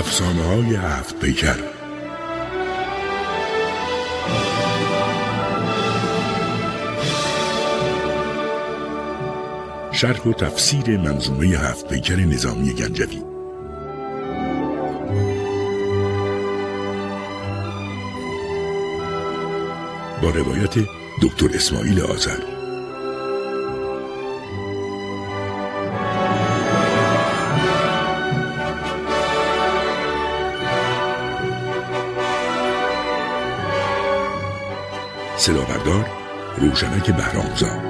افسانه های هفت پیکر. شرح و تفسیر منظومه هفت پیکر نظامی گنجوی. با روایت دکتر اسماعیل آذر. صدا بردار روشنک بهرامزاد.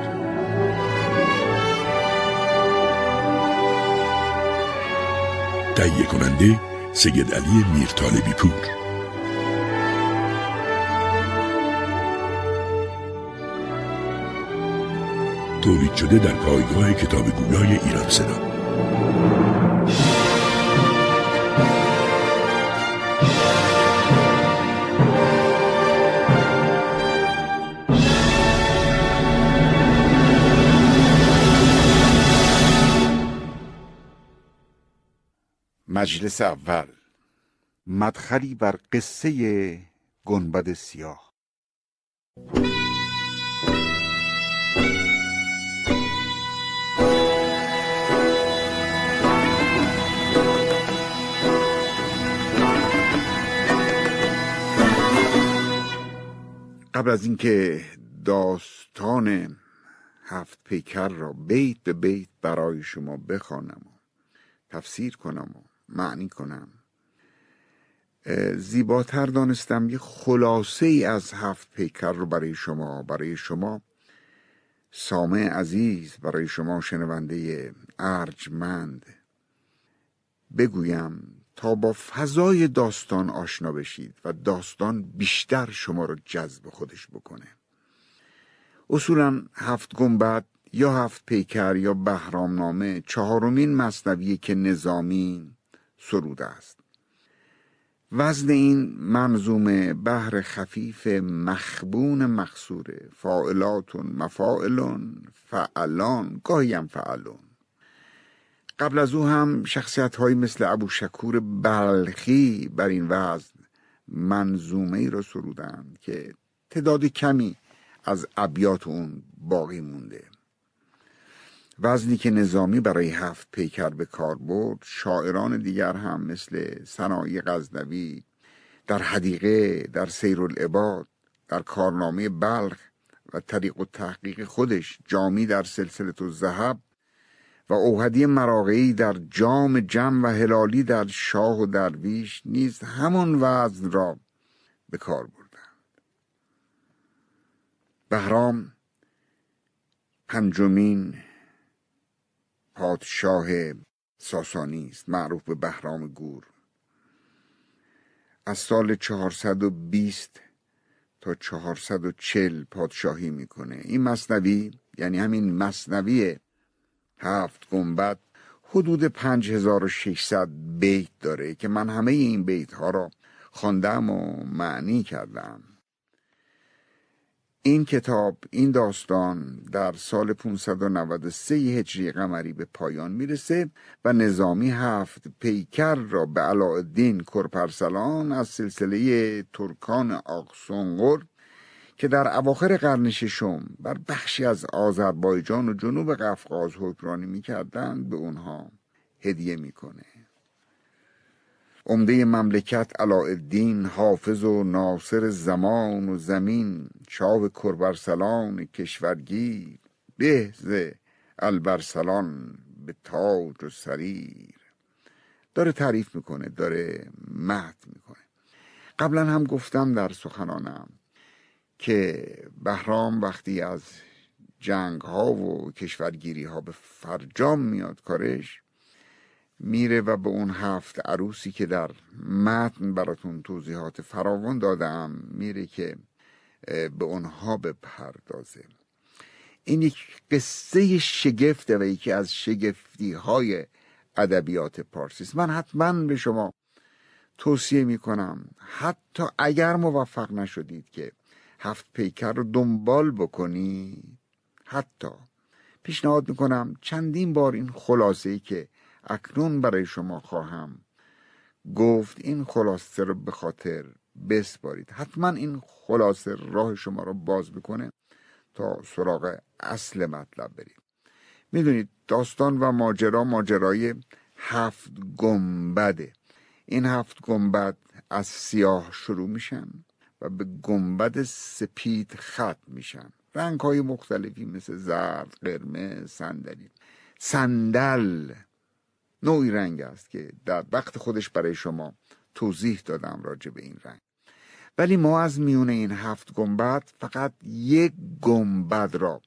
تهیه کننده سید علی میرطالبی پور. تولید شده در پایگاه کتاب گویای ایران صدا. مجلس اول. مدخلی بر قصه گنبد سیاه. قبل از اینکه داستان هفت پیکر را بیت به بیت برای شما بخوانم و تفسیر کنم و معنی کنم. زیباتر دانستم یه خلاصه ای از هفت پیکر رو برای شما. برای شما سامع عزیز برای شما شنونده ارجمند. بگویم تا با فضای داستان آشنا بشید و داستان بیشتر شما رو جذب خودش بکنه. اصولا هفت گنبد یا هفت پیکر یا بهرامنامه چهارمین مصنوی که نظامی سروده است. وزن این منظومه بهر خفیف مخبون مخصوره فاعلاتون مفاعلون فعلان گاهی هم فعلون. قبل از او هم شخصیت های مثل ابو شکور بلخی بر این وزن منظومه ای را سرودند که تعداد کمی از ابیات اون باقی مونده. وزنی که نظامی برای هفت پیکر به کار برد شاعران دیگر هم مثل سنایی غزنوی در حدیقه در سیر العباد در کارنامه بلخ و طریق و تحقیق خودش جامی در سلسله زهب و اوهدی مراقعی در جام جم و هلالی در شاه و درویش نیز همان وزن را به کار بردند. بهرام پنجمین پادشاه ساسانی است معروف به بهرام گور. از سال 420 تا 440 پادشاهی می‌کنه. این مصنوی یعنی همین مصنوی هفت گنبد حدود 5600 بیت داره که من همه این بیت ها را خواندم و معنی کردم. این کتاب این داستان در سال 593 هجری قمری به پایان می‌رسه و نظامی هفت پیکر را به علاءالدین کرپرسلان از سلسله ترکان آقسونگور که در اواخر قرن ششم بر بخشی از آذربایجان و جنوب قفقاز حکمرانی می‌کردند به اونها هدیه می‌کنه. عمده مملکت علاءالدین حافظ و ناصر زمان و زمین شاه کربرسلان کشورگیر. بهز البرسلان به تاج و سریر. داره تعریف می‌کنه داره مهد می‌کنه. قبلا هم گفتم در سخنانم که بهرام وقتی از جنگ ها و کشورگیری ها به فرجام میاد کارش میره و به اون هفت عروسی که در متن براتون توضیحات فراوان دادم میره که به اونها بپردازه. این یک قصه شگفته و یکی از شگفتی های ادبیات پارسی است. من حتما به شما توصیه می‌کنم حتی اگر موفق نشدید که هفت پیکر رو دنبال بکنید حتی پیشنهاد می‌کنم چندین بار این خلاصه ای که اکنون برای شما خواهم. گفت این خلاصه رو به خاطر بسپارید. حتما این خلاصه راه شما رو باز بکنه تا سراغ اصل مطلب برید. می‌دونید داستان و ماجرا ماجرای هفت گنبده. این هفت گنبد از سیاه شروع میشن و به گنبد سپید خط میشن. رنگ های مختلفی مثل زرد، قرمز، صندلی. صندل. نوعی رنگ است که در وقت خودش برای شما توضیح دادم راجع به این رنگ. ولی ما از میون این هفت گنبد فقط یک گنبد را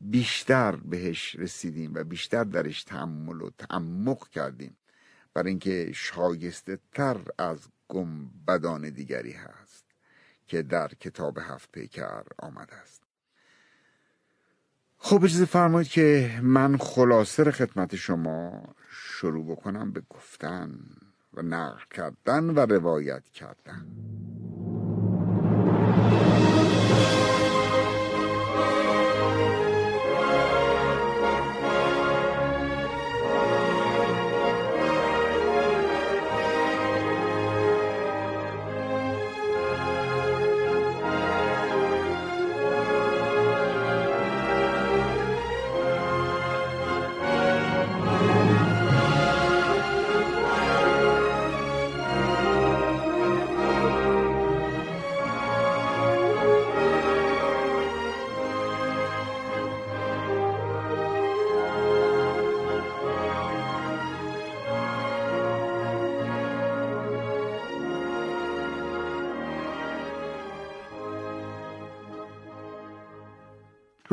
بیشتر بهش رسیدیم و بیشتر درش تحمل و تعمق کردیم. برای اینکه شایسته تر از گنبدان دیگری هست که در کتاب هفت پیکر آمده است. خب اجازه فرمایید که من خلاصه خدمت شما شروع بکنم به گفتن و نقل کردن و روایت کردن.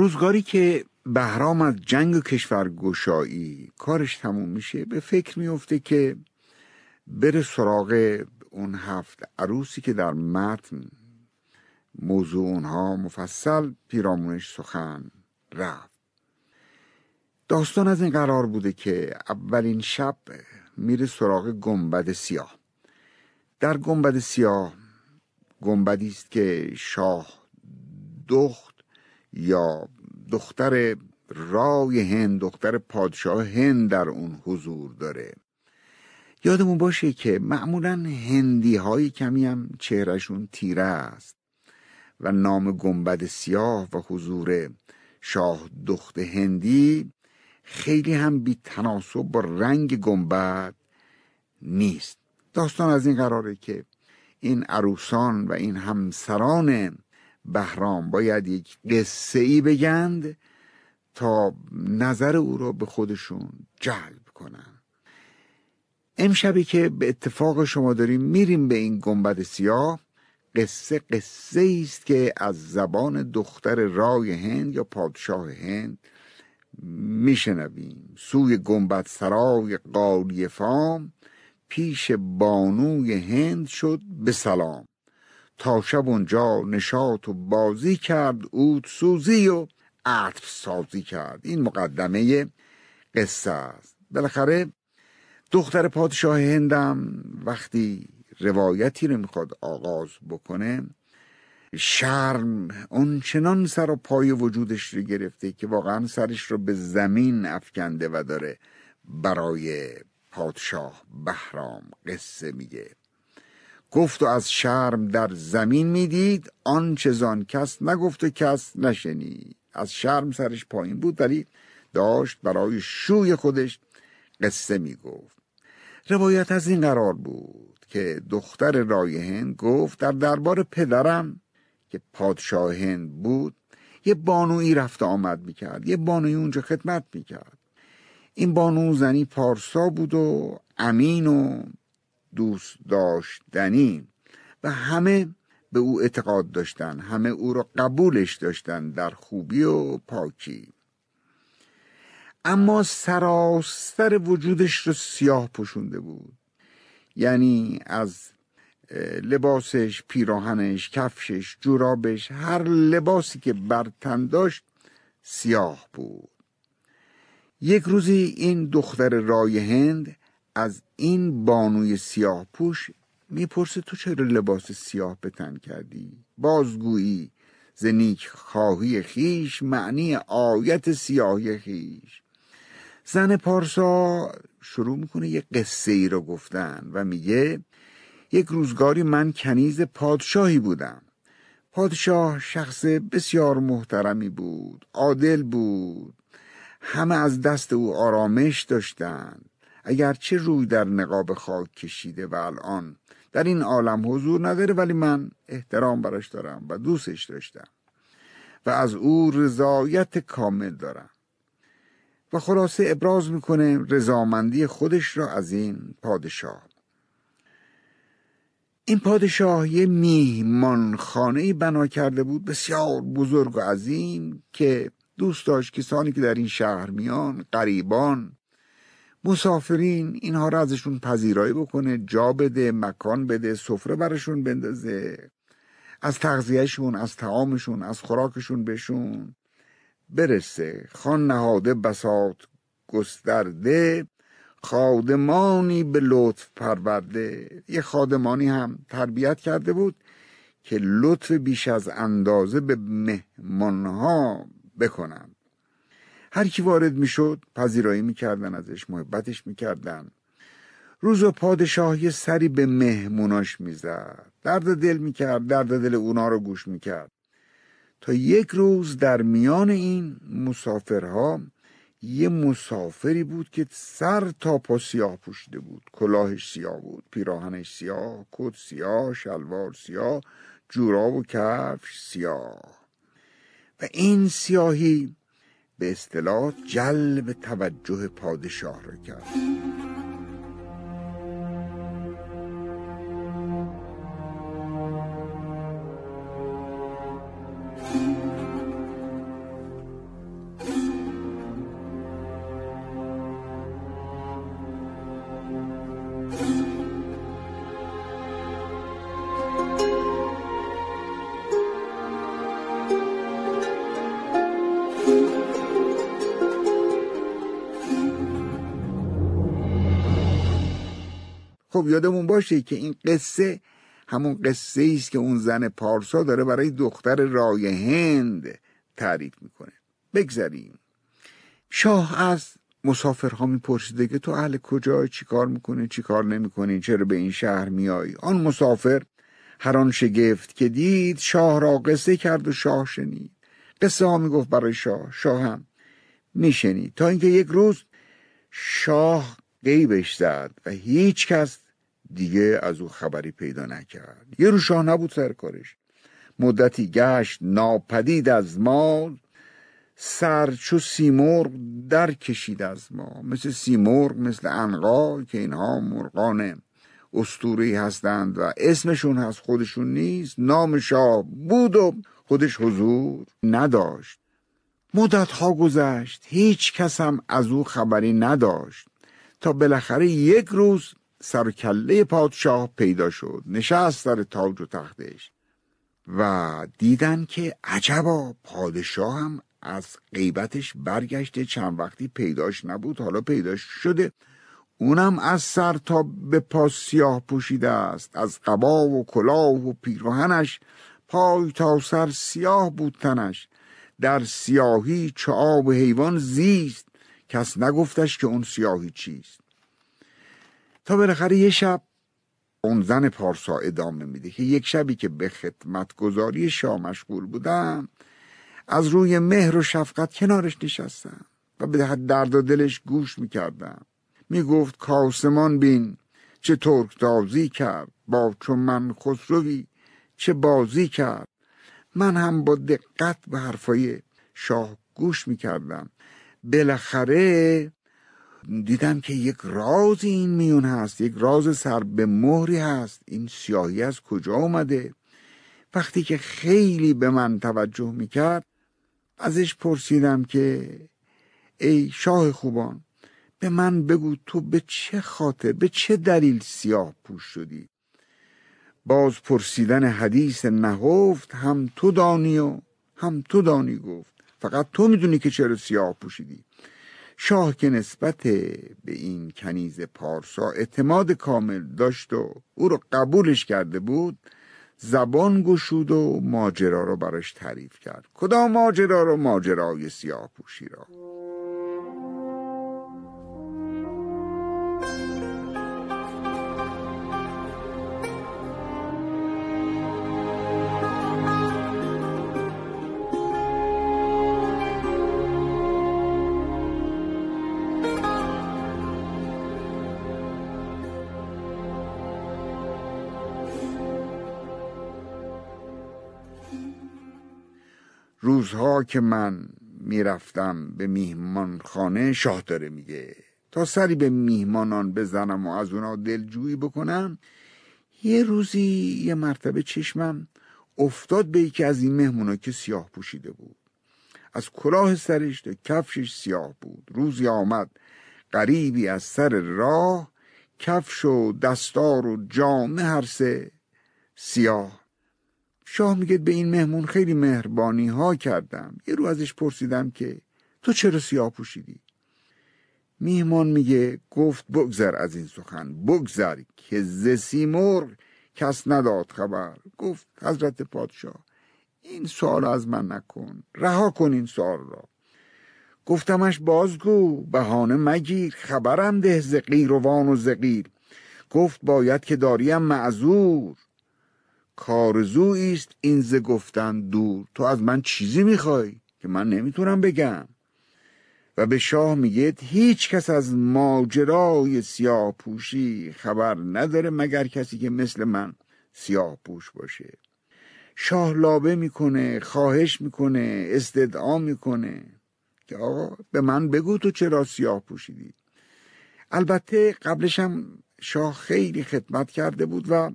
روزگاری که بهرام از جنگ و کشورگشایی کارش تموم میشه به فکر میفته که بره سراغ اون هفت عروسی که در متن موضوع اونها مفصل پیرامونش سخن رفت. داستان از این قرار بوده که اولین شب میره سراغ گنبد سیاه. در گنبد سیاه گنبدی است که شاه دخت یا دختر رای هند دختر پادشاه هند در اون حضور داره. یادمون باشه که معمولا هندی های کمی هم چهرشون تیره است و نام گنبد سیاه و حضور شاه دخت هندی خیلی هم بی تناسب با رنگ گنبد نیست. داستان از این قراره که این عروسان و این همسران بهرام باید یک قصه ای بگند تا نظر او را به خودشون جلب کنن. امشبی که به اتفاق شما داریم میریم به این گنبد سیاه. قصه قصه است که از زبان دختر رای هند یا پادشاه هند میشنویم. سوی گنبد سرای قالی فام پیش بانوی هند شد به سلام. شب اونجا نشاط و بازی کرد اود سوزی و عطف سازی کرد. این مقدمه قصه است. بالاخره دختر پادشاه هندم وقتی روایتی رو می‌خواد آغاز بکنه شرم اون چنان سر و پای وجودش رو گرفته که واقعا سرش رو به زمین افکنده و داره برای پادشاه بهرام قصه میگه. گفت و از شرم در زمین می‌دید آنچه زان کس نگفت و کس نشنید. از شرم سرش پایین بود ولی داشت برای شوی خودش قصه می‌گفت. روایت از این قرار بود که دختر رای هند گفت در دربار پدرم که پادشاه هند بود یه بانویی رفت آمد می‌کرد یه بانوی اونجا خدمت می‌کرد. این بانو زنی پارسا بود و امین و دوست داشتنی و همه به او اعتقاد داشتن همه او را قبولش داشتن در خوبی و پاکی. اما سراسر وجودش رو سیاه پوشونده بود. یعنی از لباسش پیراهنش کفشش جورابش هر لباسی که بر تن داشت سیاه بود. یک روزی این دختر رای هند از این بانوی سیاه پوش می‌پرسه تو چرا لباس سیاه به تن کردی؟ بازگویی زنیک خواهی خیش معنی آیت سیاهی خیش زن پارسا شروع می‌کنه یه قصه ای رو گفتن و میگه یک روزگاری من کنیز پادشاهی بودم. پادشاه شخص بسیار محترمی بود عادل بود. همه از دست او آرامش داشتند. اگرچه روی در نقاب خاک کشیده و الان در این عالم حضور نداره ولی من احترام براش دارم و دوستش داشتم و از او رضایت کامل دارم. و خلاصه ابراز می‌کنه رضامندی خودش را از این پادشاه. این پادشاه یه میهمان خانه بنا کرده بود بسیار بزرگ و عظیم که دوست داشت کسانی که در این شهر میان قریبان مسافرین اینها را ازشون پذیرایی بکنه جا بده مکان بده سفره برشون بندازه. از تغذیهشون از تعامشون از خوراکشون بهشون برسه. خان نهاده بسات گسترده خادمانی به لطف پرورده. یه خادمانی هم تربیت کرده بود که لطف بیش از اندازه به مهمانها بکنن. هر کی وارد می‌شد پذیرایی می‌کردن ازش محبتش می‌کردن. روز و پادشاه سری به مهموناش می‌زد. درد دل می‌کرد درد دل اونا رو گوش می‌کرد. تا یک روز در میان این مسافرها یه مسافری بود که سر تا پا سیاه پوشیده بود. کلاهش سیاه بود پیراهنش سیاه کت سیاه شلوار سیاه جوراب و کفش سیاه. و این سیاهی به اصطلاح جلب توجه پادشاه را کرد. خب یادمون باشه که این قصه همون قصه است که اون زن پارسا داره برای دختر رای هند تعریف می‌کنه. بگذاریم شاه از مسافرها میپرسیده که تو اهل کجا؟ چی کار می‌کنه چی کار نمی‌کنی؟ چرا به این شهر میایی آن مسافر هر آن شگفت که دید شاه را قصه کرد و شاه شنید. قصه ها می‌گفت برای شاه. شاه هم میشنید. تا اینکه یک روز شاه قیبش زد و هیچ کس دیگه از او خبری پیدا نکرد. یه رو شاه نبود سر کارش. مدتی گشت ناپدید از ما سر چو سیمرغ در کشید از ما مثل سیمرغ مثل انقا که اینها مرغان استوری هستند و اسمشون هست خودشون نیست. نام شاه بود و خودش حضور نداشت. مدت ها گذشت هیچ کس هم از او خبری نداشت. تا بالاخره یک روز سرکله پادشاه پیدا شد. نشست در تاج و تختش و دیدن که عجبا پادشاه هم از غیبتش برگشته. چند وقتی پیداش نبود حالا پیداش شده. اونم از سر تا به پا سیاه پوشیده است. از قبا و کلاه و پیراهنش پای تا سر سیاه بود تنش. در سیاهی چه آب حیوان زیست. کس نگفتش که اون سیاهی چیست. تا بالاخره یه شب. اون زن پارسا ادامه میده که یک شبی که به خدمت گذاری شاه مشغول بودم از روی مهر و شفقت کنارش نشستم و به درد و دلش گوش می‌کردم. می‌گفت کاسمان بین چه ترک تازی کرد با چون من خسروی چه بازی کرد. من هم با دقت به حرفای شاه گوش می‌کردم. بالاخره دیدم که یک راز این میون هست یک راز سر به مهری هست. این سیاهی از کجا آمده وقتی که خیلی به من توجه می‌کرد ازش پرسیدم که ای شاه خوبان به من بگو تو به چه خاطر به چه دلیل سیاه پوش شدی؟ باز پرسیدن حدیث نهفت هم تو دانی و هم تو دانی گفت. فقط تو می‌دونی که چرا سیاه پوشیدی. شاه که نسبت به این کنیز پارسا اعتماد کامل داشت و او رو قبولش کرده بود زبان گشود و ماجرا رو براش تعریف کرد. کدام ماجرا رو؟ ماجرای سیاه پوشی را. روزها که من می‌رفتم به میهمان خانه شاه داره میگه تا سری به میهمانان بزنم و از اونا دلجویی بکنم یه روزی یه مرتبه چشمم افتاد به یکی از این مهمونا که سیاه پوشیده بود. از کلاه سرش تا کفشش سیاه بود. روزی آمد قریبی از سر راه کفش و دستار و جامه هر سه سیاه شاه میگه به این مهمون خیلی مهربانی ها کردم. یه رو ازش پرسیدم که تو چرا سیاه پوشیدی؟ میهمان میگه گفت بگذر از این سخن بگذر که ز سیمرغ کس نداد خبر. گفت حضرت پادشاه این سوال از من نکن رها کن این سوال را. گفتمش بازگو بهانه مگیر خبرم ده ز قیروان و زقیر گفت باید که داریم معذور. کارزویی است این ز گفتن دور. تو از من چیزی می‌خوای که من نمی‌تونم بگم. و به شاه میگه هیچ کس از ماجرای سیاه پوشی خبر نداره مگر کسی که مثل من سیاه پوش باشه. شاه لابه می‌کنه خواهش می‌کنه استدعا می‌کنه که آقا به من بگو تو چرا سیاه پوشیدی البته قبلش هم شاه خیلی خدمت کرده بود و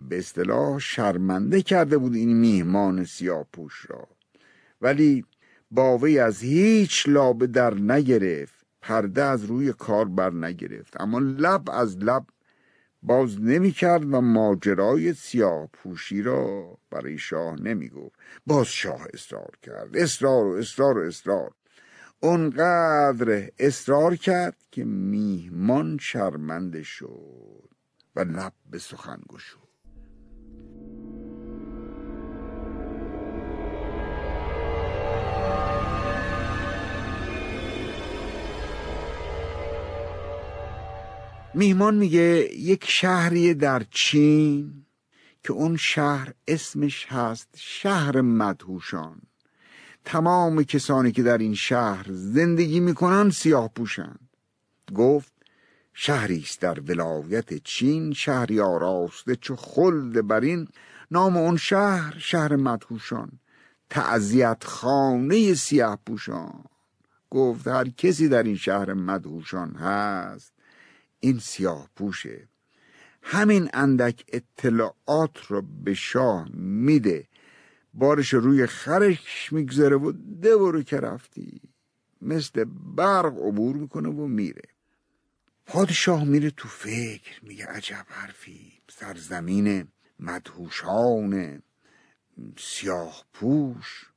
به اصطلاح شرمنده کرده بود این میهمان سیاه پوش را. ولی باوی از هیچ لابه در نگرفت پرده از روی کار بر نگرفت. اما لب از لب باز نمی کرد و ماجرای سیاه پوشی را برای شاه نمی گفت. باز شاه اصرار کرد. اصرار و اصرار و اصرار. اونقدر اصرار کرد که میهمان شرمنده شد و لب به سخن گشود. میهمان میگه یک شهری در چین که اون شهر اسمش هست شهر مدهوشان. تمام کسانی که در این شهر زندگی می‌کنن سیاه پوشن. گفت شهری است در ولایت چین شهری آراسته چو خلد برین نام اون شهر شهر مدهوشان. تعذیت خانه سیاه پوشان. گفت هر کسی در این شهر مدهوشان هست این سیاه پوشه. همین اندک اطلاعات رو به شاه میده. بارش روی خرش میگذره و ده که رفتی. مثل برق عبور می‌کنه و میره. پادشاه میره تو فکر میگه عجب حرفی. سرزمین مدهوشان سیاه پوش.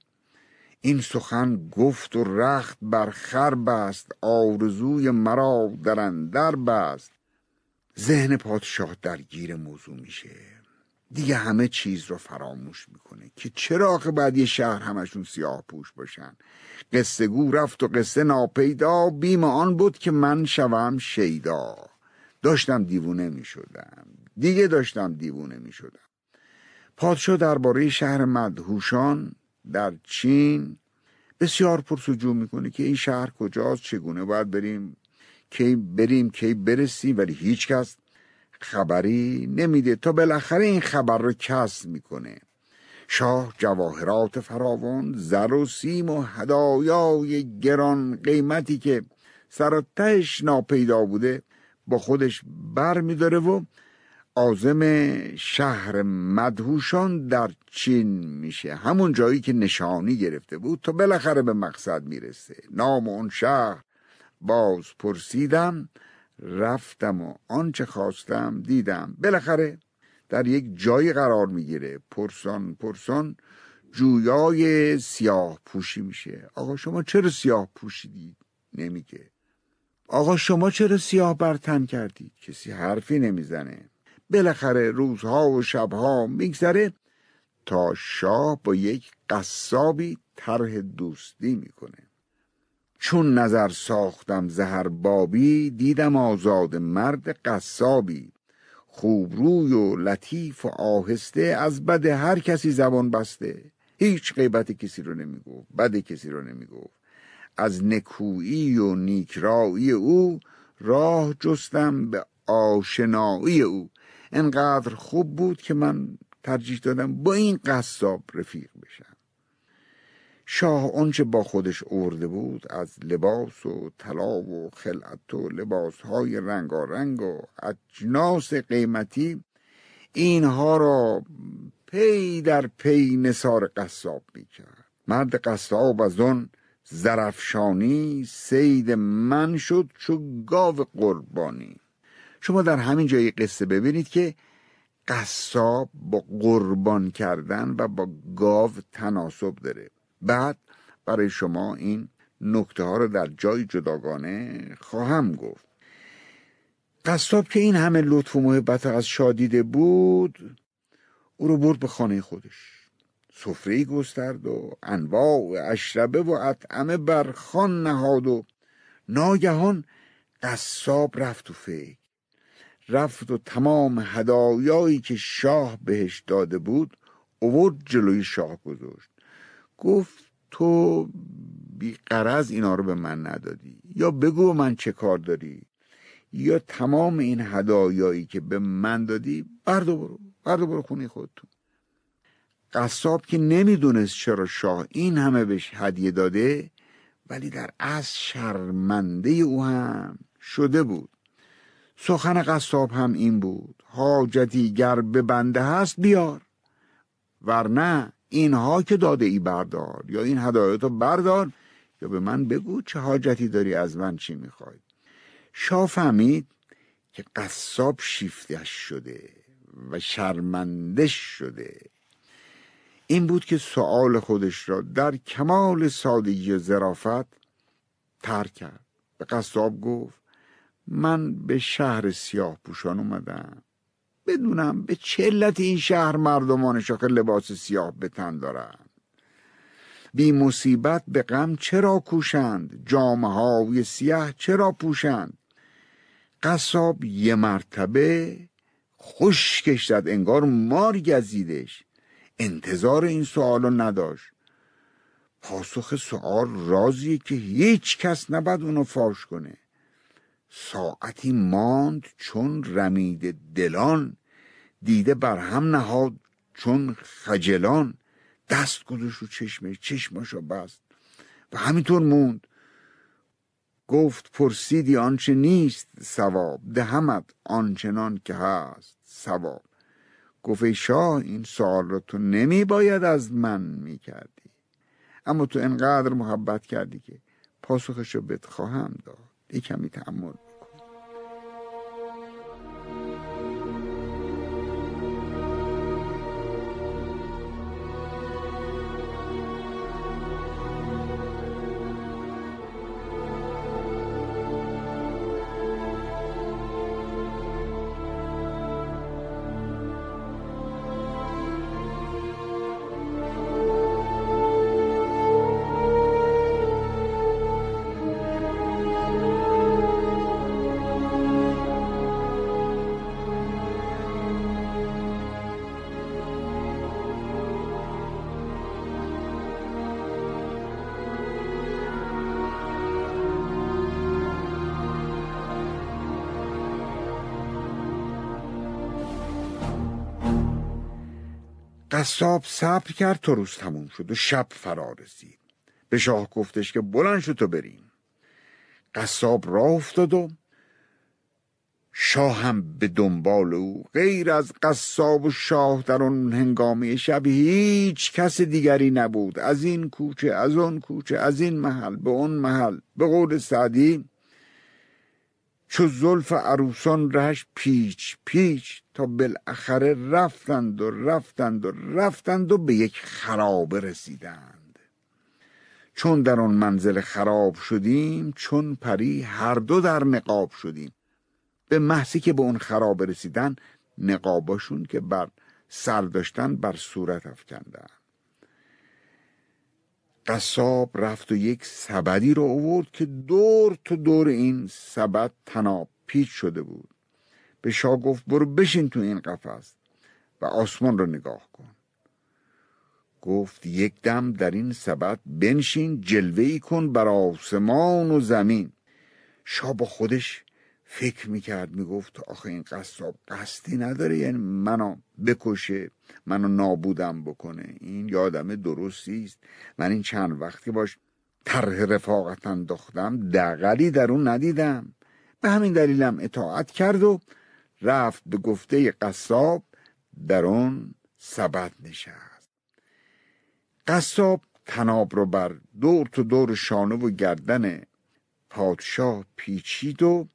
این سخن گفت و رخت بر خر بست آرزوی مرا در اندر بست. ذهن پادشاه درگیر موضوع میشه. دیگه همه چیز رو فراموش می‌کنه که چرا که بعد یه شهر همشون سیاه پوش باشن؟ قصه گو رفت و قصه ناپیدا بیم آن بود که من شوم شیدا. داشتم دیوونه می‌شدم. دیگه داشتم دیوونه می‌شدم. پادشاه درباره شهر مدهوشان در چین بسیار پرسجو می‌کنه که این شهر کجاست چگونه باید بریم کی بریم کی برسیم ولی هیچ کس خبری نمیده. تا بالاخره این خبر رو کسب می‌کنه. شاه جواهرات فراوان زر و سیم و هدایای گران قیمتی که سر ناپیدا بوده با خودش بر میداره و عازم شهر مدهوشان در چین میشه. همون جایی که نشانی گرفته بود تا بالاخره به مقصد می‌رسه. نام اون شهر باز پرسیدم رفتم و آنچه خواستم دیدم. بالاخره در یک جایی قرار می‌گیره. پرسان پرسان جویای سیاه پوشی میشه. آقا شما چرا سیاه پوشیدید نمیگه. آقا شما چرا سیاه برتن کردید کسی حرفی نمی‌زنه. بالاخره روزها و شبها میگذره تا شاه با یک قصابی طرح دوستی می‌کنه. چون نظر ساختم زهر بابی دیدم آزاد مرد قصابی. خوب روی و لطیف و آهسته از بد هر کسی زبان بسته. هیچ غیبت کسی رو نمی‌گفت بد کسی رو نمی‌گفت. از نکویی و نیکرایی او راه جستم به آشنایی او. انقدر خوب بود که من ترجیح دادم با این قصاب رفیق بشم. شاه آنچه با خودش ارده بود از لباس و طلا و خلعت و لباسهای رنگارنگ و اجناس قیمتی اینها را پی در پی نصار قصاب می‌کرد. مرد قصاب از آن زرفشانی سید من شد چو گاو قربانی. شما در همین جای قصه ببینید که قصاب با قربان کردن و با گاو تناسب داره. بعد برای شما این نکته ها رو در جای جداگانه خواهم گفت. قصاب که این همه لطف و محبت از شادیده بود او رو برد به خانه خودش. سفره گسترد و انواع و اشربه و اطعمه بر خان نهاد و ناگهان قصاب رفت و فکر. رفت و تمام هدایایی که شاه بهش داده بود اوورد جلوی شاه گذاشت. گفت تو بی قرض اینا رو به من ندادی. یا بگو من چه کار داری. یا تمام این هدایایی که به من دادی بردو برو بردو برو خونه خودتون. قصاب که نمی‌دونست چرا شاه این همه بهش هدیه داده ولی در اصل شرمنده او هم شده بود. سخن قصاب هم این بود حاجتی گر به بنده هست بیار. ورنه اینها که داده ای بردار یا این هدایتو بردار یا به من بگو چه حاجتی داری از من چی می‌خوای. شاه فهمید که قصاب شیفتش شده و شرمندش شده. این بود که سؤال خودش را در کمال سادگی و ظرافت ترک کرد. به قصاب گفت من به شهر سیاه پوشان اومدم. بدونم به چه علت این شهر مردمانش آخه لباس سیاه به تن دارن. بی مصیبت به غم چرا کوشند؟ جامعه های سیاه چرا پوشند؟ قصاب یه مرتبه خشکش زد انگار مار گزیدش. انتظار این سوال رو نداشت. پاسخ سوال رازیه که هیچ کس نباید اونو فاش کنه. ساعتی ماند چون رمید دلان دیده بر هم نهاد چون خجلان. دست گذاشت و چشمش چشماشو بست و همینطور موند. گفت پرسیدی آنچه نیست سواب دهمت آنچنان که هست سواب گفت شاه این سوال رو تو نمی باید از من می کردی اما تو انقدر محبت کردی که پاسخش رو بهت خواهم داد. یه کمی قصاب صبر کرد تا روز تموم شد و شب فرا رسید. به شاه گفتش که بلند شد تو بریم. قصاب راه افتاد و شاه هم به دنبال او. غیر از قصاب و شاه در آن هنگامه شب هیچ کس دیگری نبود. از این کوچه از آن کوچه از این محل به اون محل. به قول سعدی چو زلف عروسان رهش پیچ پیچ تا بالاخره رفتند و رفتند و رفتند و به یک خرابه رسیدند. چون در آن منزل خراب شدیم چون پری هر دو در نقاب شدیم. به محضی که به اون خرابه رسیدن نقاباشون که بر سر داشتن بر صورت افکندن. قصاب رفت و یک سبدی رو آورد که دور تو دور این سبد تناب پیچ شده بود. به شاه گفت برو بشین تو این قفس و آسمان رو نگاه کن. گفت یک دم در این سبد بنشین جلوه کن بر آسمان و زمین. شاه با خودش فکر می‌کرد می‌گفت آخه این قصاب قصدی نداره یعنی منو بکشه منو نابودم بکنه. این یادم درستی است. من این چند وقتی باش طرح رفاقت انداختم دقلی در اون ندیدم. به همین دلیلم اطاعت کرد و رفت به گفته قصاب در اون سبد نشست. قصاب تناب رو بر دور تو دور شانه و گردن پادشاه پیچید و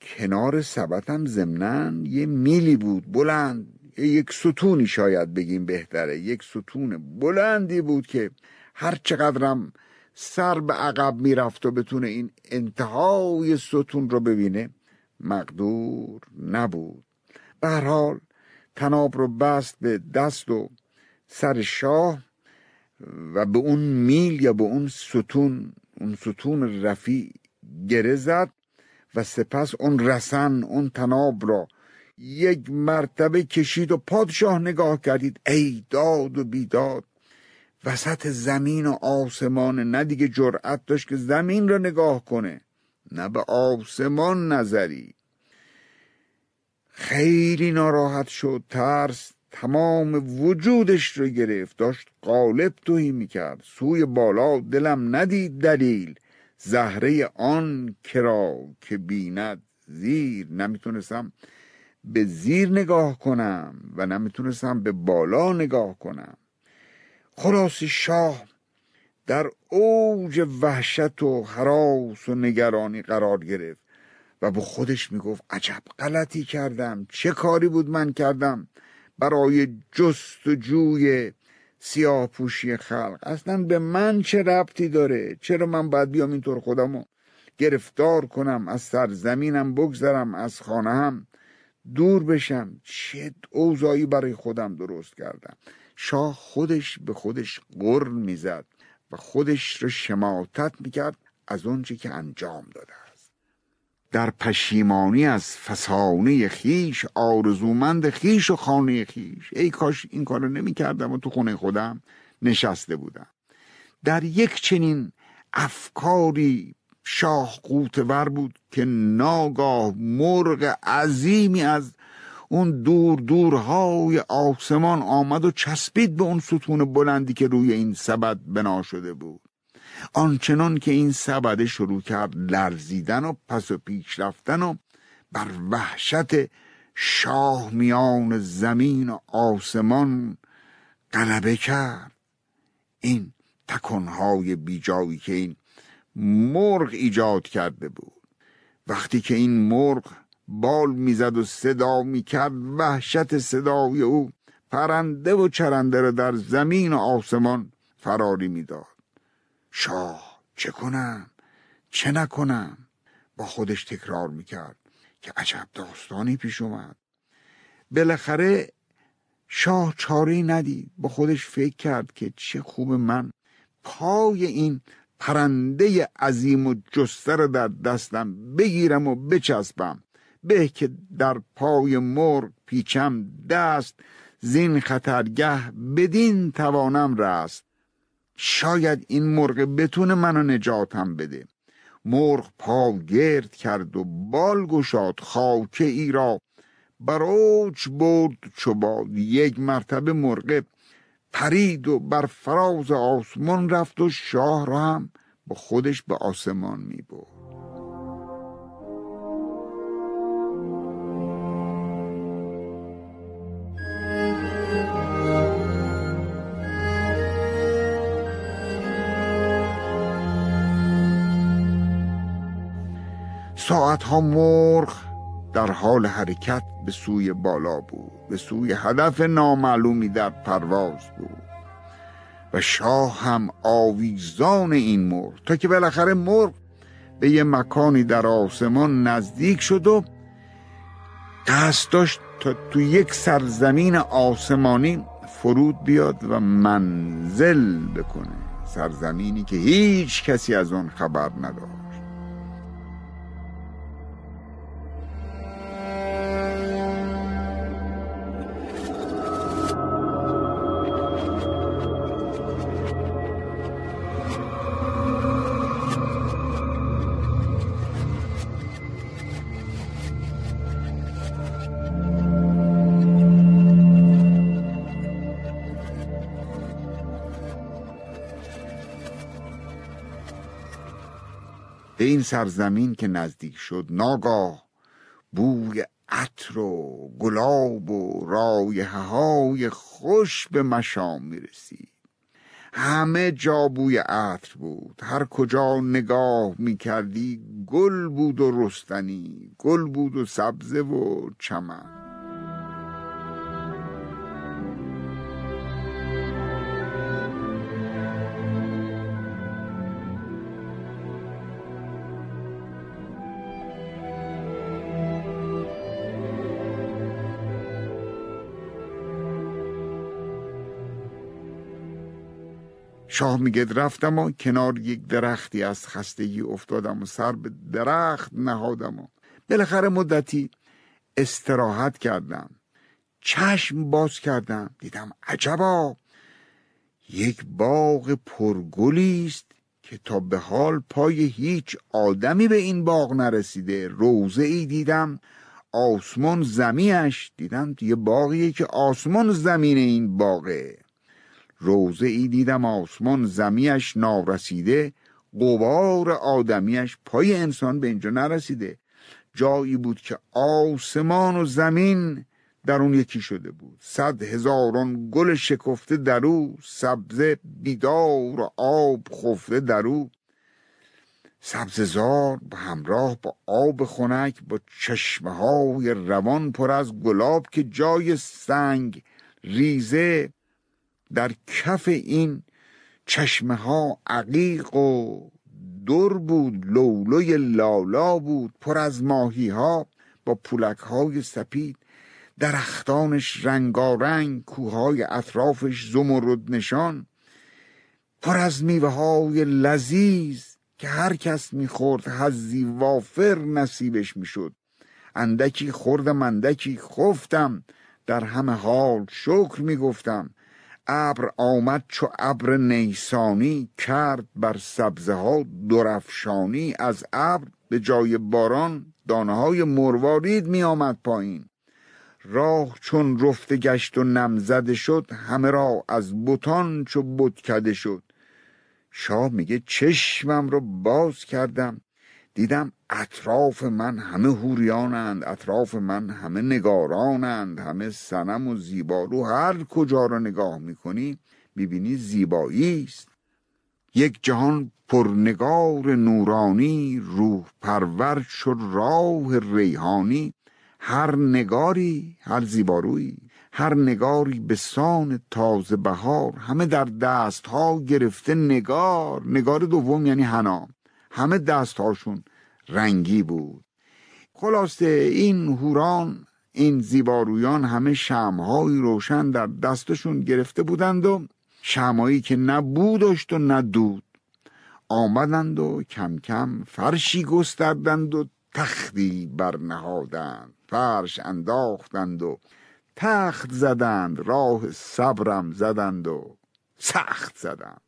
کنار سبتم زمنن یه میلی بود بلند. یک ستونی شاید بگیم بهتره. یک ستون بلندی بود که هر چقدرم سر به عقب می‌رفت و بتونه این انتهای ستون رو ببینه مقدور نبود. به هر حال تناب رو بست به دست و سر شاه و به اون میل یا به اون ستون اون ستون رفیع گره زد. و سپس اون رسن اون تناب را یک مرتبه کشید و پادشاه نگاه کردید. ای داد و بیداد وسط زمین و آسمان نه دیگه جرأت داشت که زمین را نگاه کنه نه به آسمان نظری. خیلی ناراحت شد ترس تمام وجودش رو گرفت. داشت قالب توهی می‌کرد. سوی بالا دلم ندید دلیل. زهره آن کرا که بیند زیر. نمی‌تونستم به زیر نگاه کنم و نمی‌تونستم به بالا نگاه کنم. خلاص شاه در اوج وحشت و حراس و نگرانی قرار گرفت و به خودش می‌گفت عجب غلطی کردم. چه کاری بود من کردم؟ برای جستجوی سیاه پوشی خلق. اصلا به من چه ربطی داره؟ چرا من باید بیام اینطور خودمو گرفتار کنم از سرزمینم بگذرم از خانه هم دور بشم؟ چه اوضاعی برای خودم درست کردم؟ شاه خودش به خودش قر می‌زد و خودش رو شماتت می‌کرد از اونچه که انجام داده در پشیمانی از فسانه خیش آرزومند خیش و خانه خیش. ای کاش این کار رو نمی کردم و تو خونه خودم نشسته بودم. در یک چنین افکاری شاه ور بود که ناگاه مرغ عظیمی از اون دور دورهای آسمان آمد و چسبید به اون ستون بلندی که روی این سبد بنا شده بود. آنچنان که این سبده شروع کرد لرزیدن و پس و پیش رفتن و بر وحشت شاه میان زمین و آسمان غلبه کرد. این تکنهای بیجایی که این مرغ ایجاد کرده بود. وقتی که این مرغ بال می‌زد و صدا می‌کرد وحشت صدای او پرنده و چرنده را در زمین و آسمان فراری می‌داد. شاه چه کنم؟ چه نکنم؟ با خودش تکرار می‌کرد که عجب داستانی پیش اومد. بالاخره شاه چاره ندید. با خودش فکر کرد که چه خوب من پای این پرنده عظیم و جستر در دستم بگیرم و بچسبم. به که در پای مرغ پیچم دست زین خطرگه بدین توانم رست. شاید این مرغ بتونه منو نجاتم بده. مرغ پا گرد کرد و بال گشاد خاکه ای را. بروج برد چوباد یک مرتبه مرغ. پرید و بر فراز آسمان رفت و شاه را هم با خودش به آسمان می برد. ساعتها مرغ در حال حرکت به سوی بالا بود به سوی هدف نامعلومی در پرواز بود. و شاه هم آویزان این مرغ تا که بالاخره مرغ به یه مکانی در آسمان نزدیک شد و قصد داشت تا تو یک سرزمین آسمانی فرود بیاد و منزل بکنه. سرزمینی که هیچ کسی از اون خبر نداشت سرزمین که نزدیک شد ناگاه بوی عطر و گلاب و رایحه های خوش به مشام می‌رسید. همه جا بوی عطر بود. هر کجا نگاه می‌کردی گل بود و رستنی گل بود و سبزه و چمن. شاه میگه رفتم و کنار یک درختی از خستگی افتادم و سر به درخت نهادم و بالاخره مدتی استراحت کردم. چشم باز کردم. دیدم عجبا یک باغ پرگلی است که تا به حال پای هیچ آدمی به این باغ نرسیده. روزه ای دیدم آسمان زمیش دیدم یه باغیه که آسمان زمین این باغه. روزه ای دیدم آسمان زمیش نارسیده قبار آدمیش پای انسان به اینجا نرسیده. جایی بود که آسمان و زمین در اون یکی شده بود. صد هزاران گل شکفته در او سبزه بیدار و آب خفته در او. سبززار به همراه با آب خنک با چشمه های روان پر از گلاب که جای سنگ ریزه در کف این چشمه ها عقیق و در بود لولوی لالا بود پر از ماهی ها با پولک های سپید درختانش رنگارنگ کوههای اطرافش زمرد نشان پر از میوه های لذیذ که هر کس می‌خورد حزی وافر نصیبش می‌شد. اندکی خوردم اندکی خفتم در همه حال شکر می‌گفتم. ابر آمد چو ابر نیسانی کرد بر سبزه ها درفشانی. از ابر به جای باران دانه های مروارید می آمد پایین. راه چون رفته گشت و نمزده شد همه را از بوتان چو بت کده شد. شاه میگه چشمم رو باز کردم. دیدم اطراف من همه هوریانند اطراف من همه نگارانند همه سنم و زیبارو هر کجا را نگاه می‌کنی می‌بینی زیبایی است. یک جهان پرنگار نورانی روح پرور شد راه ریحانی. هر نگاری هر زیبارویی هر نگاری به سان تازه بهار. همه در دست ها گرفته نگار نگار دوم یعنی حنا. همه دستهاشون رنگی بود. خلاصه این هوران این زیبارویان همه شمهایی روشن در دستشون گرفته بودند و شمایی که نه بو داشت و نه دود. آمدند و کم کم فرشی گستردند و تختی برنهادند. فرش انداختند و تخت زدند راه صبرم زدند و سخت زدند.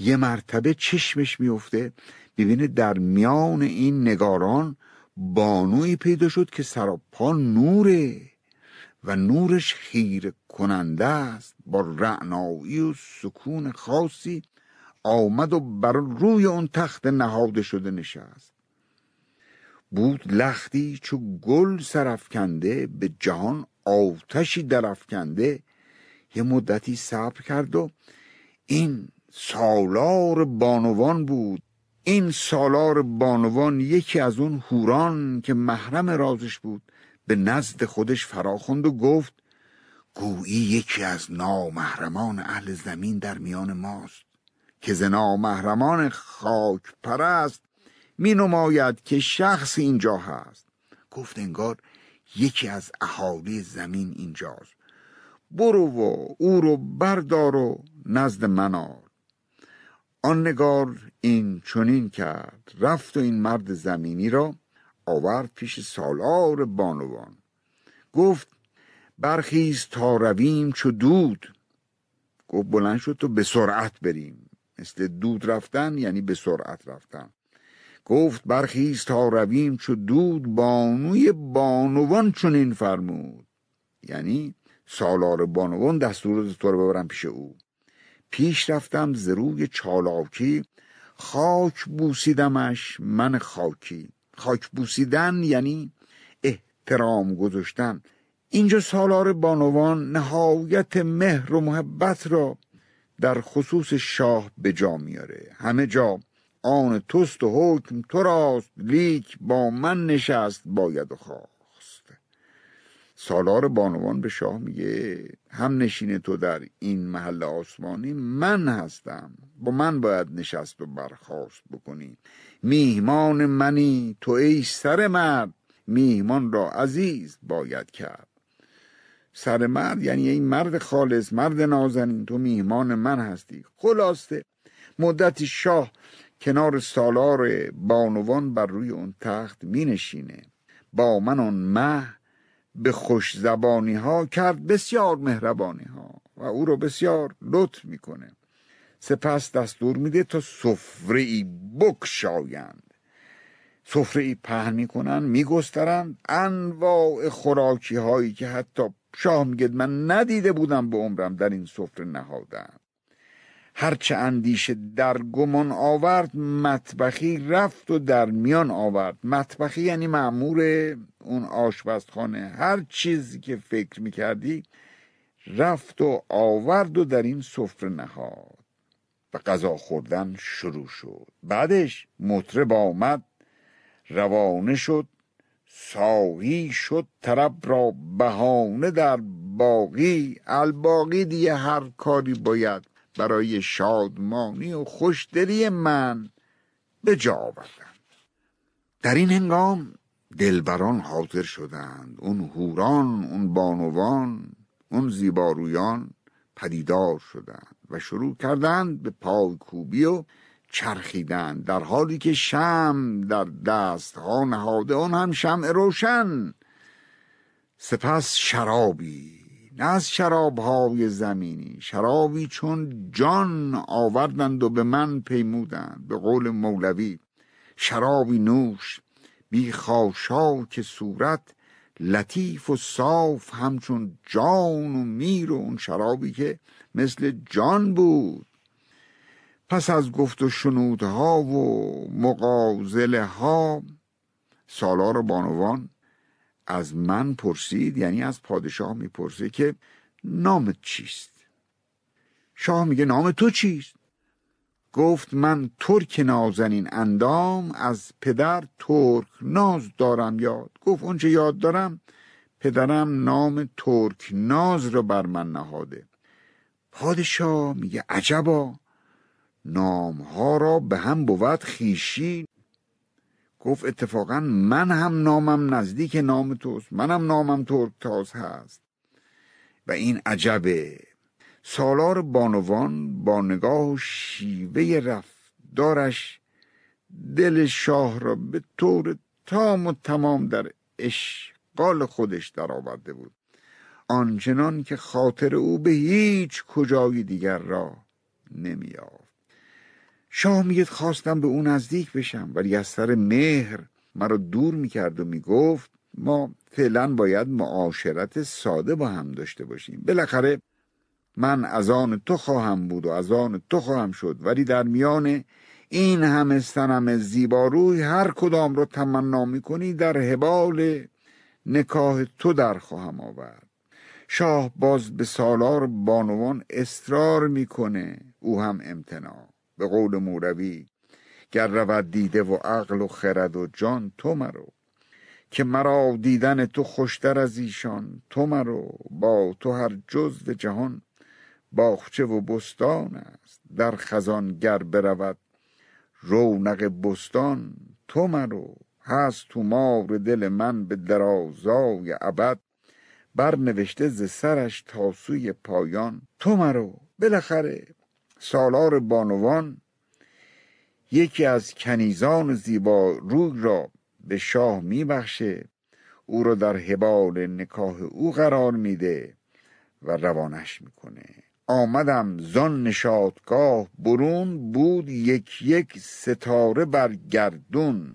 یه مرتبه چشمش میفته ببینه در میان این نگاران بانوی پیدا شد که سراپا نوره و نورش خیر کننده است. با رعنایی و سکون خاصی آمد و بر روی اون تخت نهاده شده نشست. بود لختی چو گل سرفکنده به جهان آتشی درفکنده یه مدتی صبر کرد و این سالار بانوان بود. این سالار بانوان یکی از اون هوران که محرم رازش بود. به نزد خودش فراخوند و گفت گویی یکی از نامحرمان اهل زمین در میان ماست که ز نامحرمان خاک پرست می نماید که شخص اینجا هست. گفت انگار یکی از اهالی زمین اینجاست. برو و او رو بردار و نزد من آر. آن نگار این چنین کرد رفت و این مرد زمینی را آورد پیش سالار بانوان. گفت برخیز تا رویم چو دود. گفت بلند شد تو به سرعت بریم. مثل دود رفتن یعنی به سرعت رفتن. گفت برخیز تا رویم چو دود بانوی بانوان چنین فرمود. یعنی سالار بانوان دستور تو رو ببرم پیش او. پیش رفتم ز روی چالاکی. خاک بوسیدمش من خاکی. خاک بوسیدن یعنی احترام گذاشتن. اینجا سالار بانوان نهایت مهر و محبت را در خصوص شاه به جا میاره. همه جا آن توست و حکم تو راست لیک با من نشست باید و خواست سالار بانوان به شاه میگه هم نشین تو در این محل آسمانی من هستم با من باید نشست و برخواست بکنی میهمان منی تو ای سر مرد میهمان را عزیز باید کرد. سر مرد یعنی این مرد خالص مرد نازنین تو میهمان من هستی. خلاصه مدتی شاه کنار سالار بانوان بر روی اون تخت می نشینه. با من اون مه به خوش زبانی ها کرد بسیار مهربانی ها و او رو بسیار لطف می‌کنه. سپس دستور میده تا سفره ای بکشایند. سفره ای پهن می‌کنن میگسترند. انواع خوراکی هایی که حتی شاه میگه من ندیده بودم به عمرم در این سفره نهادن هرچه اندیشه در گمان آورد مطبخی رفت و در میان آورد. مطبخی یعنی معمور اون آشپزخانه. هر چیزی که فکر می‌کردی رفت و آورد و در این سفره نهاد. و غذا خوردن شروع شد. بعدش مطرب آمد روانه شد ساهی شد طرب را بهانه در باقی. الباقی دیگه هر کاری باید برای شادمانی و خوشدلی من به جا آوردند. در این هنگام دلبران حاضر شدند. اون هوران اون بانوان اون زیبارویان پدیدار شدند و شروع کردند به پای کوبی و چرخیدن در حالی که شم در دست ها نهاده اون هم شمع روشن. سپس شرابی نه از شراب های زمینی. شرابی چون جان آوردند و به من پیمودند. به قول مولوی شرابی نوش بی خاشاک صورت لطیف و صاف همچون جان و میر و اون شرابی که مثل جان بود. پس از گفت و شنودها و مقازله ها سالار بانوان از من پرسید یعنی از پادشاه می‌پرسه که نامت چیست؟ شاه میگه نام تو چیست؟ گفت من ترک نازنین اندام از پدر ترک ناز دارم یاد. گفت اونچه یاد دارم پدرم نام ترک ناز رو بر من نهاده. پادشاه میگه عجبا نامها را به هم بود خیشی گفت اتفاقا من هم نامم نزدیک نام توست. منم نامم ترک تاز هست. و این عجبه. سالار بانوان با نگاه و شیوه رفتارش دل شاه را به طور تام و تمام در اشغال خودش درآورده بود. آنچنان که خاطر او به هیچ کجای دیگر را نمیافت شاه میگه خواستم به اون نزدیک بشم ولی از سر مهر مرا دور می‌کرد و می‌گفت ما فعلا باید معاشرت ساده با هم داشته باشیم. بالاخره من از آن تو خواهم بود و از آن تو خواهم شد ولی در میان این همه سنم زیباروی هر کدام رو تمنا می‌کنی در حبال نکاه تو در خواهم آورد. شاه باز به سالار بانوان اصرار می‌کنه او هم امتناع. به قول موروی گر رود دیده و عقل و خرد و جان تو مرو. که مرا دیدن تو خوشتر از ایشان تو مرو. با تو هر جزو جهان باغچه و بستان است. در خزان گر برود رونق بستان تو مرو. هست تو مار دل من به درازای ابد. برنوشته ز سرش تا سوی پایان تو مرو. بالاخره سالار بانوان یکی از کنیزان زیبا روی را به شاه میبخشه او را در حبال نکاه او قرار میده و روانش می‌کنه. آمدم زان نشادگاه برون بود یک یک ستاره بر گردون.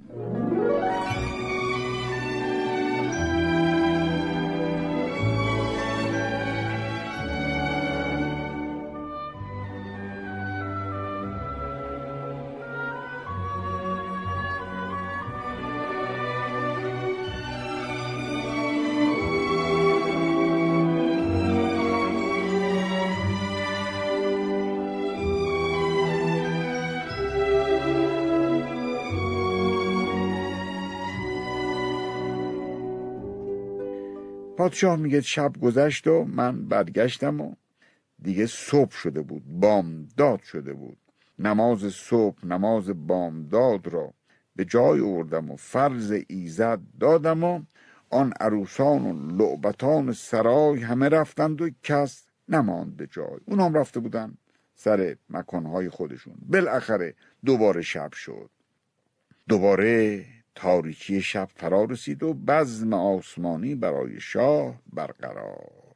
پادشاه میگه شب گذشت و من برگشتم و دیگه صبح شده بود بامداد شده بود. نماز صبح نماز بامداد را به جای آوردم و فرض ایزد دادم و آن عروسان و لعبتان سرای همه رفتند و کس نماند به جای. اونام رفته بودن سر مکانهای خودشون. بالاخره دوباره شب شد. دوباره تاریکی شب فرا رسید و بزم آسمانی برای شاه برقرار.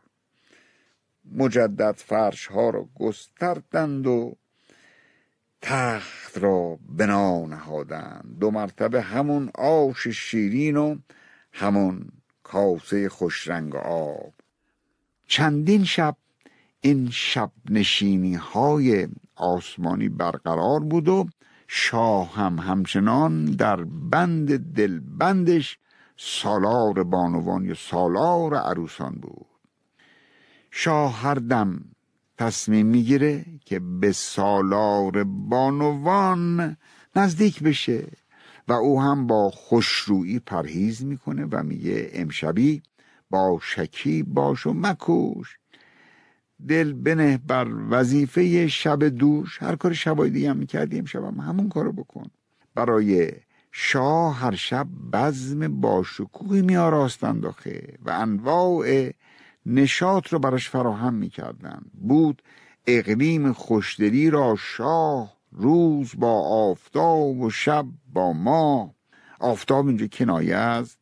مجدد فرش ها را گستردند و تخت را بنا نهادند. دو مرتبه همون آش شیرین و همون کاسه خوشرنگ آب. چندین شب این شب نشینی های آسمانی برقرار بود و شاه هم همچنان در بند دلبندش سالار بانوان یا سالار عروسان بود. شاه هر دم تصمیم می‌گیره که به سالار بانوان نزدیک بشه و او هم با خوشرویی پرهیز می‌کنه و میگه امشبی با شکی باش و مکوش دل بنه بر وظیفه شب دوش. هر کار شبای دیگه هم می‌کردی امشب هم همون کارو بکن. برای شاه هر شب بزم باشکوهی میاراستند آخه و انواع نشاط رو براش فراهم می‌کردن بود اقلیم خوشدلی را شاه روز با آفتاب و شب با ما. آفتاب اینجا کنایه از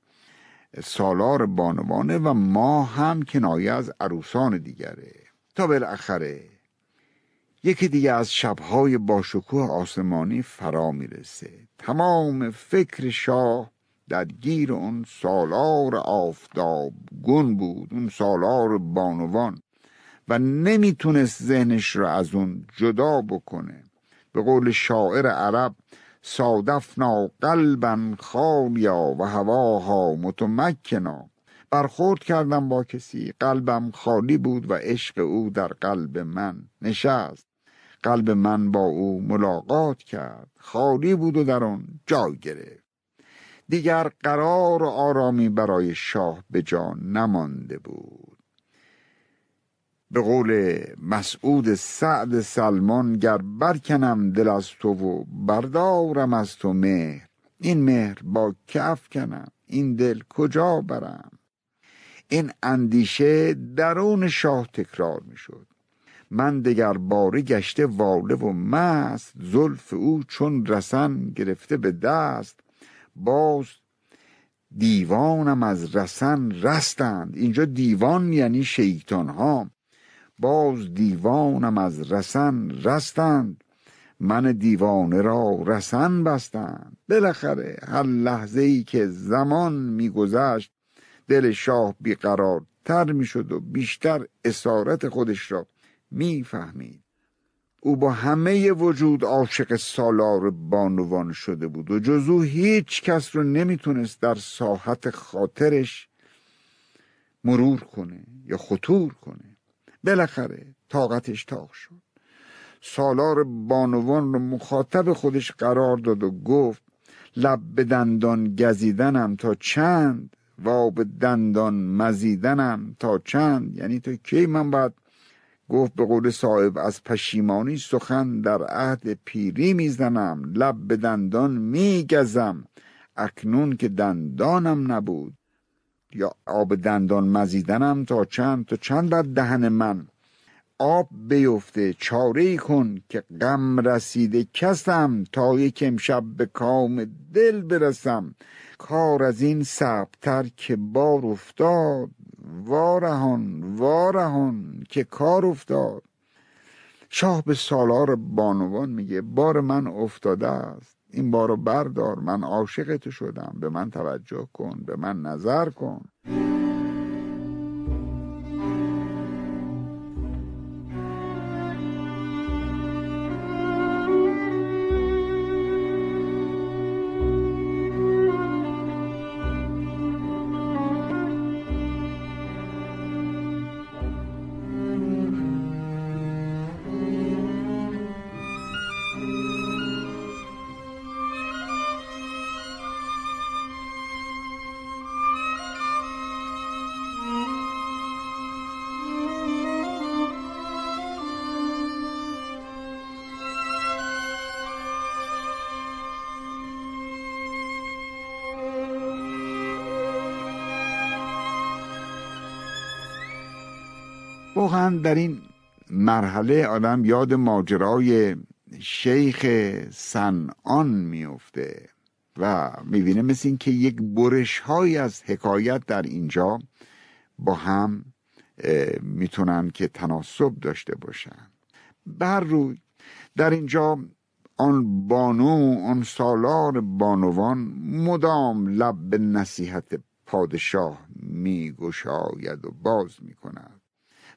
سالار بانوانه و ما هم کنایه از عروسان دیگره. تا بالاخره. یکی دیگه از شبهای باشکوه آسمانی فرا می‌رسه. تمام فکر شاه درگیر اون سالار آفتاب گون بود اون سالار بانوان و نمی‌تونست ذهنش را از اون جدا بکنه. به قول شاعر عرب صادفنا قلبا خالیا و هواها متمکنا. برخورد کردم با کسی. قلبم خالی بود و عشق او در قلب من نشست. قلب من با او ملاقات کرد. خالی بود و در آن جای گرفت. دیگر قرار و آرامی برای شاه به جان نمانده بود. به قول مسعود سعد سلمان گر برکنم دل از تو و بردارم از تو مهر. این مهر با کف کنم این دل کجا برم؟ این اندیشه درون شاه تکرار می شد من دگر باره گشته واله و مست زلف او چون رسن گرفته به دست. باز دیوانم از رسن رستند. اینجا دیوان یعنی شیطان ها باز دیوانم از رسن رستند. من دیوانه را رسن بستند. بالاخره هر لحظه ای که زمان میگذشت دل شاه بیقرار تر می‌شد و بیشتر اسارت خودش را می‌فهمید. او با همه وجود عاشق سالار بانوان شده بود و جزو هیچ کس رو نمی‌تونست در ساحت خاطرش مرور کنه یا خطور کنه. بالاخره طاقتش تاق شد. سالار بانوان رو مخاطب خودش قرار داد و گفت لب به دندان گزیدنم تا چند؟ و به دندان مزیدنم تا چند؟ یعنی تا کی من باید گفت به قول صاحب از پشیمانی سخن در عهد پیری می‌زنم لب به دندان میگزم اکنون که دندانم نبود. یا آب دندان مزیدنم تا چند؟ تا چند بعد دهن من؟ آب بیفته چاره ای کن که غم رسیده. کسم تا یک امشب به کام دل برسم. کار از این سبتر که بار افتاد. وارهان وارهان که کار افتاد. شاه به سالار بانوان میگه بار من افتاده است. این بارو بردار. من عاشق تو شدم. به من توجه کن به من نظر کن. واقعا در این مرحله آدم یاد ماجرای شیخ سنان میفته و می‌بینه مثل این که یک برش های از حکایت در اینجا با هم می‌تونن که تناسب داشته باشن. بر روی در اینجا آن بانو آن سالار بانوان مدام لب به نصیحت پادشاه میگشاید و باز می‌کند.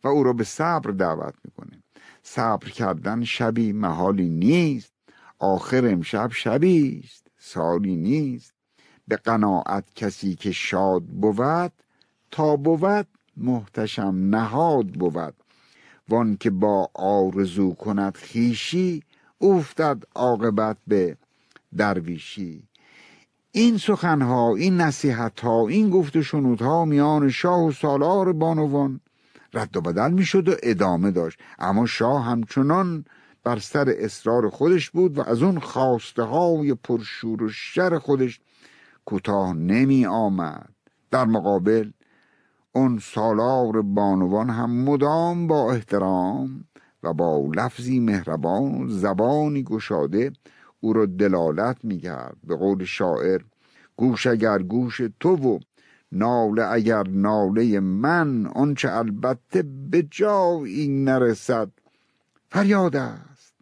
و او را به صبر دعوت می‌کنه. صبر کردن شبی محالی نیست. آخر امشب شبی است. سالی نیست. به قناعت کسی که شاد بود تا بود محتشم نهاد بود. وان که با آرزو کند خیشی افتد عاقبت به درویشی. این سخنها این نصیحتها این گفت و شنودها میان شاه و سالار بانوان رد و بدل می‌شد و ادامه داشت. اما شاه همچنان بر سر اصرار خودش بود و از اون خواسته های پرشور و شر خودش کوتاه نمی آمد در مقابل اون سالار بانوان هم مدام با احترام و با لفظی مهربان و زبانی گشاده او را دلالت می‌کرد. به قول شاعر گوش اگر گوش تو و ناله اگر ناله من آنچه البته به جایی نرسد. فریاد است.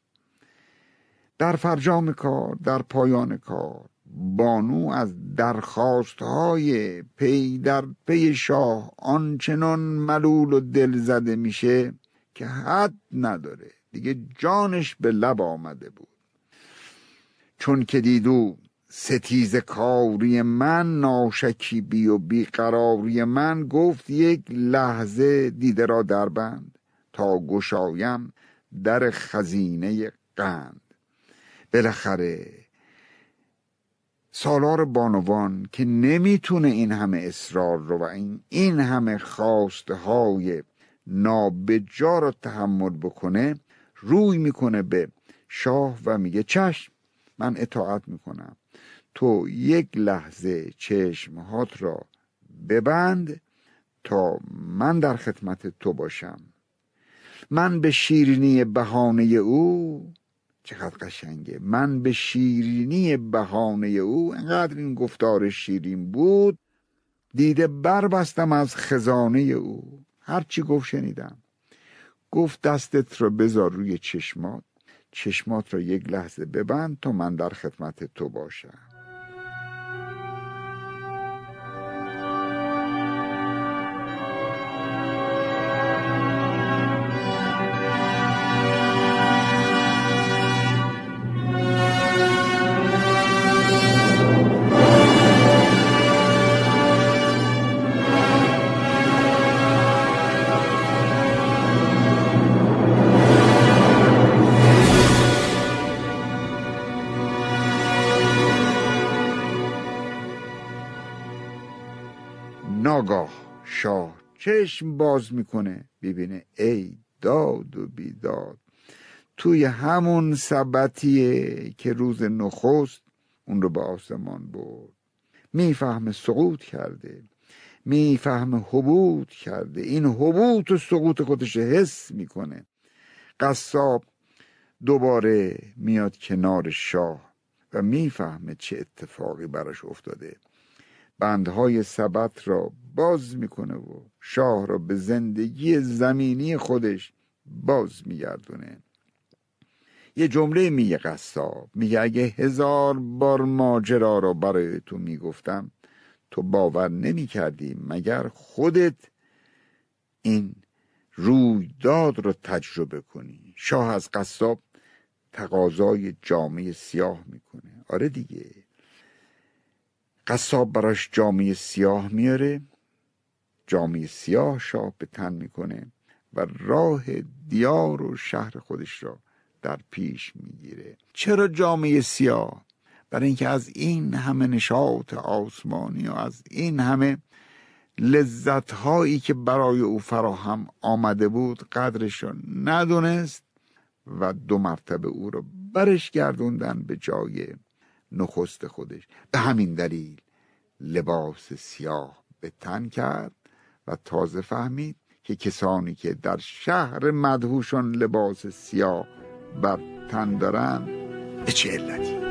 در فرجام کار در پایان کار بانو از درخواست های پی در پی شاه آنچنان ملول و دل زده میشه که حد نداره. دیگه جانش به لب آمده بود. چون که دیدو ستیز کاری من ناشکیبی و بیقراری من گفت یک لحظه دیده را در بند تا گشایم در خزینه قند. بالاخره سالار بانوان که نمی‌تونه این همه اصرار رو و این, این همه خواسته های نابجا را تحمل بکنه روی می‌کنه به شاه و میگه چشم من اطاعت می‌کنم. تو یک لحظه چشمهات را ببند تا من در خدمت تو باشم. من به شیرینی بهانه او چقدر قشنگه. من به شیرینی بهانه او انقدر این گفتار شیرین بود دیده بربستم از خزانه او. هرچی گفت شنیدم. گفت دستت را بذار روی چشمات. چشمات را یک لحظه ببند تا من در خدمت تو باشم. چشم باز می‌کنه. ببینه ای داد و بیداد. توی همون سبتیه که روز نخست اون رو به آسمان برد. می‌فهمه سقوط کرده. می‌فهمه حبوط کرده. این حبوط و سقوط خودش حس می‌کنه. قصاب دوباره میاد کنار شاه و می‌فهمه چه اتفاقی براش افتاده. بندهای سبت را باز می‌کنه و شاه را به زندگی زمینی خودش باز میگردونه. یه جمله میگه قصاب میگه اگه هزار بار ماجرا را برای تو می‌گفتم تو باور نمی‌کردی مگر خودت این رویداد رو تجربه کنی. شاه از قصاب تقاضای جامعه سیاه می‌کنه. آره دیگه. قصاب براش جامعه سیاه میاره. جامعه سیاه شاه به تن می‌کنه و راه دیار و شهر خودش را در پیش می‌گیره. چرا جامعه سیاه؟ برای اینکه از این همه نشاط آسمانی و از این همه لذت هایی که برای او فراهم آمده بود قدرش را ندونست و دو مرتبه او را برش گردوندن به جای نخست خودش. به همین دلیل لباس سیاه به تن کرد و تازه فهمید که کسانی که در شهر مدهوشان لباس سیاه بر تن دارند به چه علتی؟